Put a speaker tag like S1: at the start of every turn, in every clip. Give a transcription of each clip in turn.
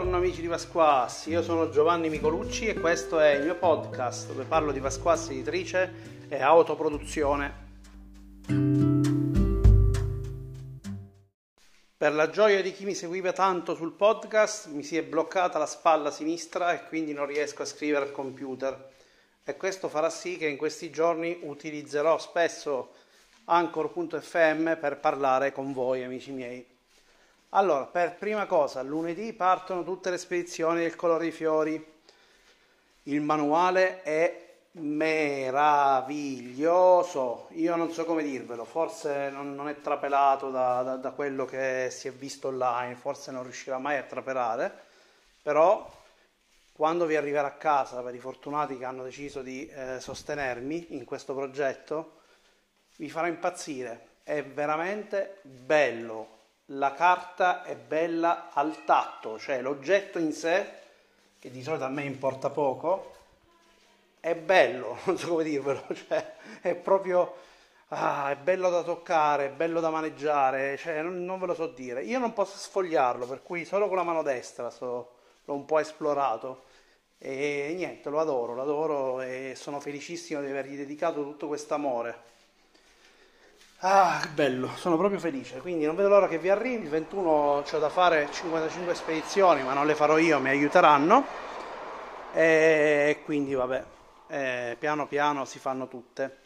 S1: Buongiorno amici di Pasquassi, io sono Giovanni Micolucci e questo è il mio podcast dove parlo di Pasquassi editrice e autoproduzione. Per la gioia di chi mi seguiva tanto sul podcast mi si è bloccata la spalla sinistra e quindi non riesco a scrivere al computer e questo farà sì che in questi giorni utilizzerò spesso anchor.fm per parlare con voi amici miei. Allora, per prima cosa, lunedì partono tutte le spedizioni del colore dei fiori. Il manuale è meraviglioso. Io non so come dirvelo, forse non, non è trapelato da, da, da, quello che si è visto online, forse non riuscirà mai a trapelare, però quando vi arriverà a casa, per i fortunati che hanno deciso di eh, sostenermi in questo progetto, vi farà impazzire. È veramente bello la carta è bella al tatto, cioè l'oggetto in sé, che di solito a me importa poco, è bello, non so come dirvelo, cioè è proprio, ah, è bello da toccare, è bello da maneggiare, cioè non, non, ve lo so dire. Io non posso sfogliarlo, per cui solo con la mano destra so, l'ho un po' esplorato e niente, lo adoro, lo adoro e sono felicissimo di avergli dedicato tutto questo amore. Ah, che bello, sono proprio felice, quindi non vedo l'ora che vi arrivi, il 21 ho da fare 55 spedizioni, ma non le farò io, mi aiuteranno. E quindi vabbè, eh, piano piano si fanno tutte.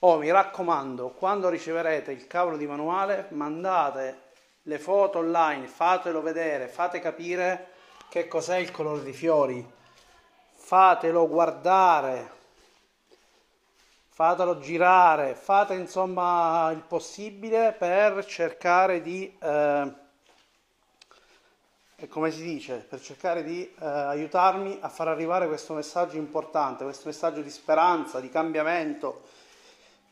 S1: Oh, mi raccomando, quando riceverete il cavolo di manuale, mandate le foto online, fatelo vedere, fate capire che cos'è il colore di fiori, fatelo guardare, fatelo girare, fate insomma il possibile per cercare di, eh, come si dice, per cercare di eh, aiutarmi a far arrivare questo messaggio importante, questo messaggio di speranza, di cambiamento,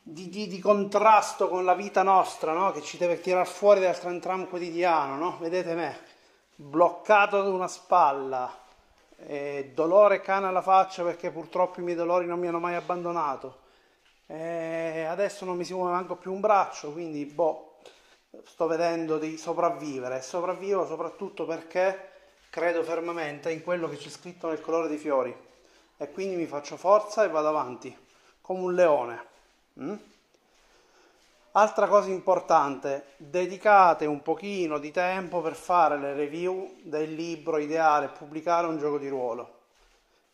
S1: di, di, di contrasto con la vita nostra, no? che ci deve tirare fuori dal tram tram quotidiano, no? vedete me, bloccato ad una spalla, eh, dolore cane alla faccia perché purtroppo i miei dolori non mi hanno mai abbandonato eh, adesso non mi si muove manco più un braccio, quindi boh, sto vedendo di sopravvivere. Sopravvivo soprattutto perché credo fermamente in quello che c'è scritto nel colore dei fiori e quindi mi faccio forza e vado avanti come un leone. Mm? Altra cosa importante, dedicate un pochino di tempo per fare le review del libro ideale, pubblicare un gioco di ruolo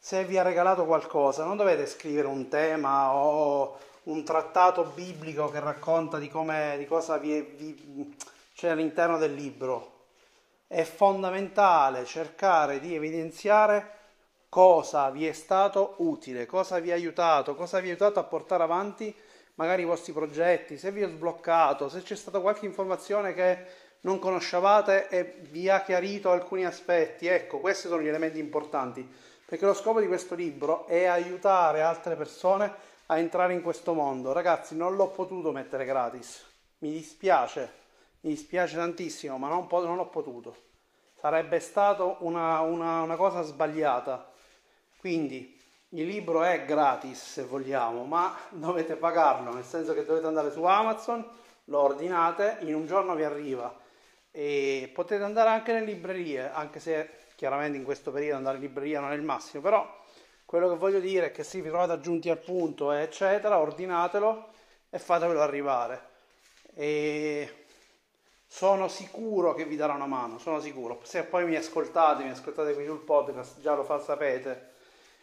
S1: se vi ha regalato qualcosa, non dovete scrivere un tema o un trattato biblico che racconta di, di cosa vi, vi, c'è all'interno del libro. È fondamentale cercare di evidenziare cosa vi è stato utile, cosa vi ha aiutato, cosa vi ha aiutato a portare avanti magari i vostri progetti, se vi ho sbloccato, se c'è stata qualche informazione che non conoscevate e vi ha chiarito alcuni aspetti. Ecco, questi sono gli elementi importanti perché lo scopo di questo libro è aiutare altre persone a entrare in questo mondo. Ragazzi, non l'ho potuto mettere gratis, mi dispiace, mi dispiace tantissimo, ma non, non ho potuto. Sarebbe stata una, una, una cosa sbagliata. Quindi il libro è gratis se vogliamo, ma dovete pagarlo, nel senso che dovete andare su Amazon, lo ordinate, in un giorno vi arriva e potete andare anche nelle librerie, anche se chiaramente in questo periodo andare in libreria non è il massimo, però quello che voglio dire è che se vi trovate aggiunti al punto, eccetera, ordinatelo e fatevelo arrivare. E sono sicuro che vi darà una mano, sono sicuro. Se poi mi ascoltate, mi ascoltate qui sul podcast, già lo fa, sapete.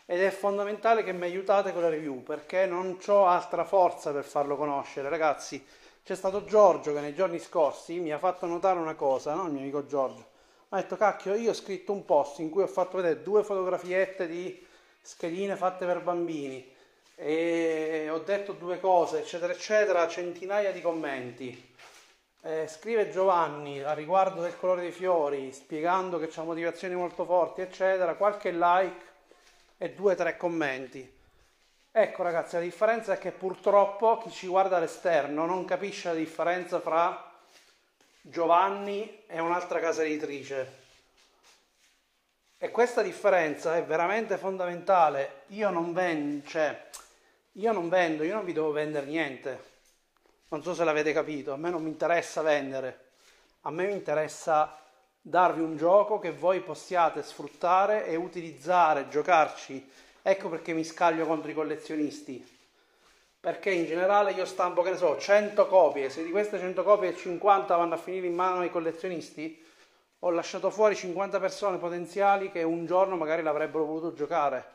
S1: Ed è fondamentale che mi aiutate con la review, perché non ho altra forza per farlo conoscere. Ragazzi, c'è stato Giorgio che nei giorni scorsi mi ha fatto notare una cosa, no? Il mio amico Giorgio ho detto cacchio io ho scritto un post in cui ho fatto vedere due fotografiette di schedine fatte per bambini e ho detto due cose eccetera eccetera centinaia di commenti. Eh, scrive Giovanni a riguardo del colore dei fiori spiegando che c'ha motivazioni molto forti eccetera qualche like e due o tre commenti. Ecco ragazzi la differenza è che purtroppo chi ci guarda all'esterno non capisce la differenza fra Giovanni è un'altra casa editrice. E questa differenza è veramente fondamentale. Io non vendo, cioè, io non vendo, io non vi devo vendere niente. Non so se l'avete capito, a me non mi interessa vendere. A me mi interessa darvi un gioco che voi possiate sfruttare e utilizzare, giocarci. Ecco perché mi scaglio contro i collezionisti. Perché in generale io stampo, che ne so, 100 copie. Se di queste 100 copie 50 vanno a finire in mano ai collezionisti, ho lasciato fuori 50 persone potenziali che un giorno magari l'avrebbero voluto giocare.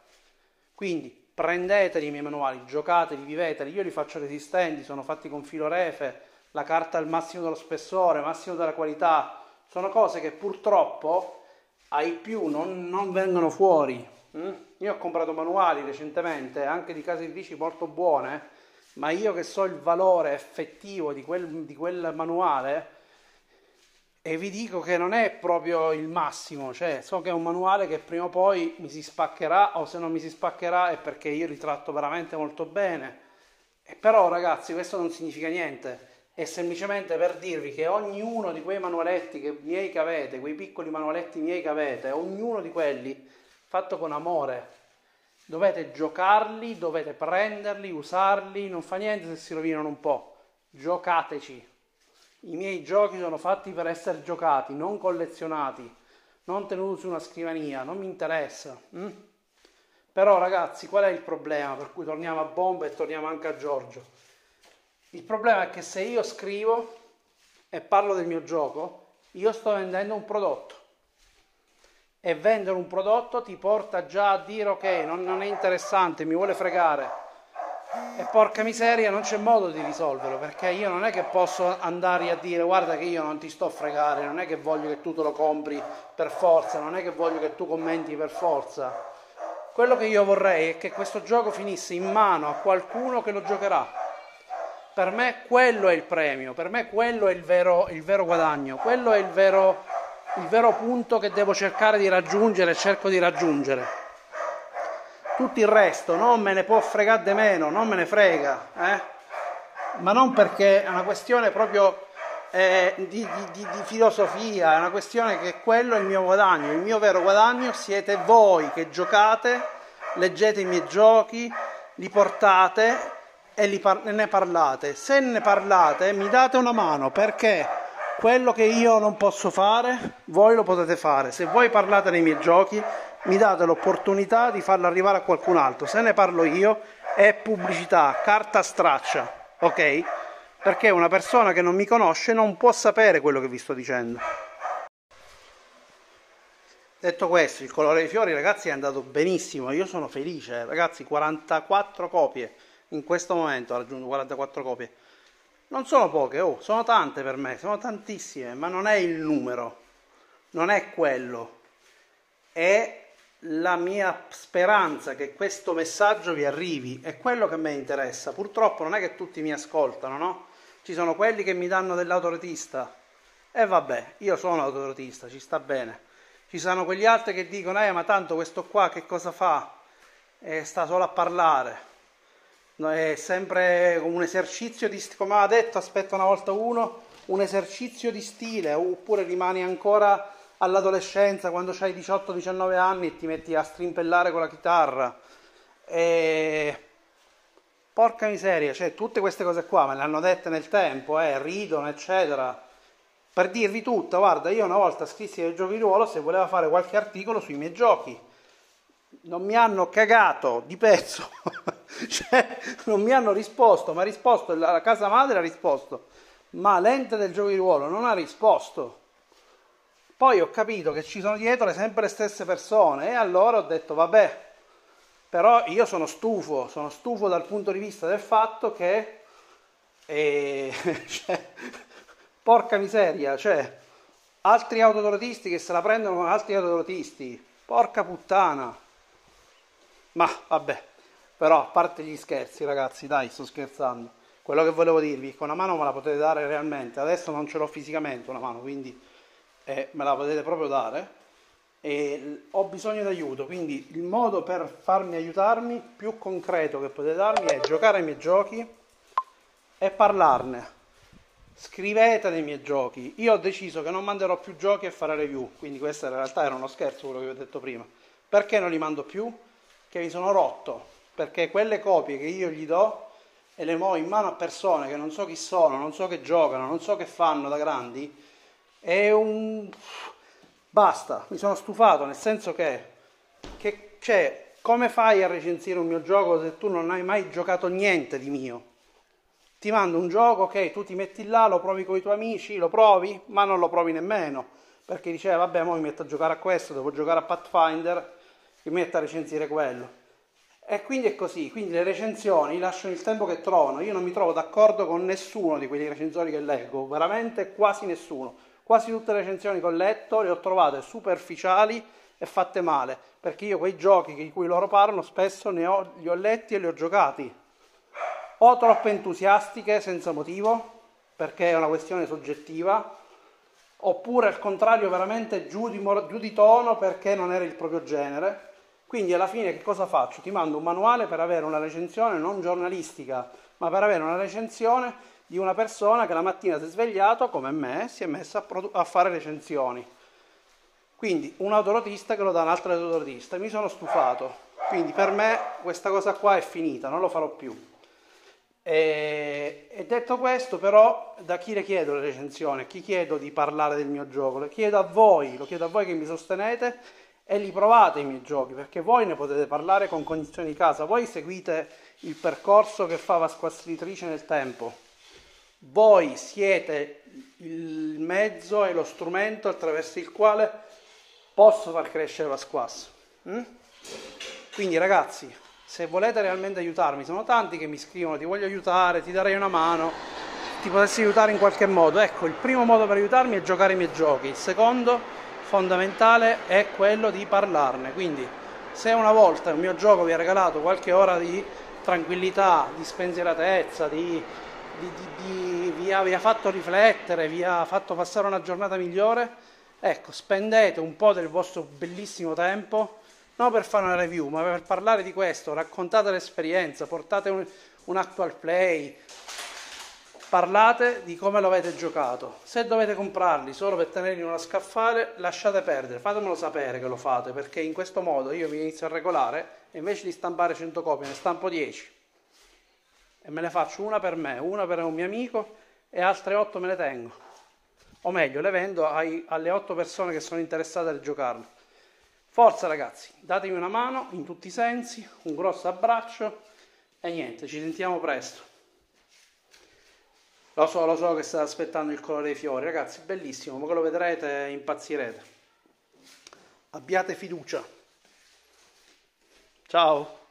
S1: Quindi prendeteli i miei manuali, giocateli, viveteli. Io li faccio resistenti, sono fatti con filo refe, la carta al massimo dello spessore, massimo della qualità sono cose che purtroppo ai più non, non vengono fuori. Mm? Io ho comprato manuali recentemente, anche di case editrici molto buone, ma io che so il valore effettivo di quel, di quel manuale, e vi dico che non è proprio il massimo, cioè so che è un manuale che prima o poi mi si spaccherà o se non mi si spaccherà è perché io ritratto veramente molto bene. E però ragazzi questo non significa niente, è semplicemente per dirvi che ognuno di quei manualetti che, miei che avete, quei piccoli manualetti miei che avete, ognuno di quelli fatto con amore, dovete giocarli, dovete prenderli, usarli, non fa niente se si rovinano un po', giocateci. I miei giochi sono fatti per essere giocati, non collezionati, non tenuti su una scrivania, non mi interessa. Hm? Però ragazzi, qual è il problema? Per cui torniamo a Bomba e torniamo anche a Giorgio il problema è che se io scrivo e parlo del mio gioco, io sto vendendo un prodotto. E vendere un prodotto ti porta già a dire ok, non, non è interessante, mi vuole fregare. E porca miseria, non c'è modo di risolverlo, perché io non è che posso andare a dire guarda che io non ti sto a fregare, non è che voglio che tu te lo compri per forza, non è che voglio che tu commenti per forza. Quello che io vorrei è che questo gioco finisse in mano a qualcuno che lo giocherà per me quello è il premio, per me quello è il vero, il vero guadagno, quello è il vero, il vero punto che devo cercare di raggiungere cerco di raggiungere. Tutto il resto non me ne può fregare di meno, non me ne frega, eh? ma non perché è una questione proprio eh, di, di, di, di, filosofia, è una questione che quello è il mio guadagno, il mio vero guadagno siete voi che giocate, leggete i miei giochi, li portate e par- ne parlate. Se ne parlate, mi date una mano perché quello che io non posso fare, voi lo potete fare. Se voi parlate nei miei giochi, mi date l'opportunità di farlo arrivare a qualcun altro. Se ne parlo io, è pubblicità, carta straccia, ok? Perché una persona che non mi conosce non può sapere quello che vi sto dicendo. Detto questo, il colore dei fiori, ragazzi, è andato benissimo. Io sono felice, ragazzi, 44 copie in questo momento ha raggiunto 44 copie. Non sono poche, oh, sono tante per me, sono tantissime, ma non è il numero, non è quello. È la mia speranza che questo messaggio vi arrivi, è quello che a me interessa. Purtroppo non è che tutti mi ascoltano, no? Ci sono quelli che mi danno dell'autoretista. E vabbè, io sono autoretista, ci sta bene. Ci sono quegli altri che dicono, eh, ma tanto questo qua che cosa fa? Eh, sta solo a parlare è sempre un esercizio di come ha detto aspetta una volta uno un esercizio di stile oppure rimani ancora all'adolescenza quando hai 18-19 anni e ti metti a strimpellare con la chitarra. E porca miseria cioè tutte queste cose qua me le hanno dette nel tempo eh, ridono eccetera. Per dirvi tutto guarda io una volta scrissi ai giochi di ruolo se voleva fare qualche articolo sui miei giochi non mi hanno cagato di pezzo, cioè, non mi hanno risposto, ma ha risposto, la casa madre ha risposto, ma l'ente del gioco di ruolo non ha risposto. Poi ho capito che ci sono dietro sempre le stesse persone e allora ho detto vabbè, però io sono stufo, sono stufo dal punto di vista del fatto che, eh, cioè, porca miseria, cioè, altri autodrotisti che se la prendono con altri autodrotisti, porca puttana. Ma vabbè, però a parte gli scherzi, ragazzi, dai, sto scherzando. Quello che volevo dirvi che una mano me la potete dare realmente. Adesso non ce l'ho fisicamente una mano, quindi eh, me la potete proprio dare. E ho bisogno d'aiuto, quindi il modo per farmi aiutarmi più concreto che potete darmi è giocare ai miei giochi e parlarne. Scrivete nei miei giochi. Io ho deciso che non manderò più giochi e fare review, quindi questo in realtà era uno scherzo quello che vi ho detto prima. Perché non li mando più? che mi sono rotto, perché quelle copie che io gli do e le muovo in mano a persone che non so chi sono, non so che giocano, non so che fanno da grandi, è un... Basta, mi sono stufato, nel senso che, che cioè, come fai a recensire un mio gioco se tu non hai mai giocato niente di mio? Ti mando un gioco, ok, tu ti metti là, lo provi con i tuoi amici, lo provi, ma non lo provi nemmeno, perché diceva, vabbè, mo mi metto a giocare a questo, devo giocare a Pathfinder, mi metto a recensire quello. E quindi è così, quindi le recensioni lasciano il tempo che trovano. Io non mi trovo d'accordo con nessuno di quegli recensori che leggo, veramente quasi nessuno. Quasi tutte le recensioni che ho letto le ho trovate superficiali e fatte male, perché io quei giochi di cui loro parlano spesso ho, li ho letti e li ho giocati. O troppo entusiastiche senza motivo, perché è una questione soggettiva, oppure al contrario veramente giù di, giù di tono perché non era il proprio genere quindi alla fine che cosa faccio? Ti mando un manuale per avere una recensione non giornalistica, ma per avere una recensione di una persona che la mattina si è svegliato, come me, si è messa a, produ- a fare recensioni. Quindi un autorotista che lo dà un altro autorotista. Mi sono stufato. Quindi per me questa cosa qua è finita, non lo farò più. E, e, detto questo, però, da chi le chiedo le recensioni? Chi chiedo di parlare del mio gioco? Le chiedo a voi, lo chiedo a voi che mi sostenete e li provate i miei giochi perché voi ne potete parlare con cognizione di casa, voi seguite il percorso che fa Vasqua Scritrice nel tempo, voi siete il mezzo e lo strumento attraverso il quale posso far crescere Vasquas. Mm? Quindi ragazzi, se volete realmente aiutarmi, sono tanti che mi scrivono ti voglio aiutare, ti darei una mano, ti potessi aiutare in qualche modo. Ecco, il primo modo per aiutarmi è giocare i miei giochi, il secondo fondamentale è quello di parlarne. Quindi, se una volta un mio gioco vi ha regalato qualche ora di tranquillità, di spensieratezza, di, di, di, vi, ha, vi ha fatto riflettere, vi ha fatto passare una giornata migliore, ecco, spendete un po' del vostro bellissimo tempo, non per fare una review, ma per parlare di questo, raccontate l'esperienza, portate un, un actual play, parlate di come lo avete giocato. Se dovete comprarli solo per tenerli in una scaffale, lasciate perdere, fatemelo sapere che lo fate, perché in questo modo io mi inizio a regolare e invece di stampare 100 copie ne stampo 10 e me ne faccio una per me, una per un mio amico e altre 8 me le tengo. O meglio, le vendo ai, alle 8 persone che sono interessate a giocarlo. Forza ragazzi, datemi una mano in tutti i sensi, un grosso abbraccio e niente, ci sentiamo presto. Lo so, lo so che state aspettando il colore dei fiori, ragazzi, bellissimo, ma che lo vedrete impazzirete. Abbiate fiducia. Ciao.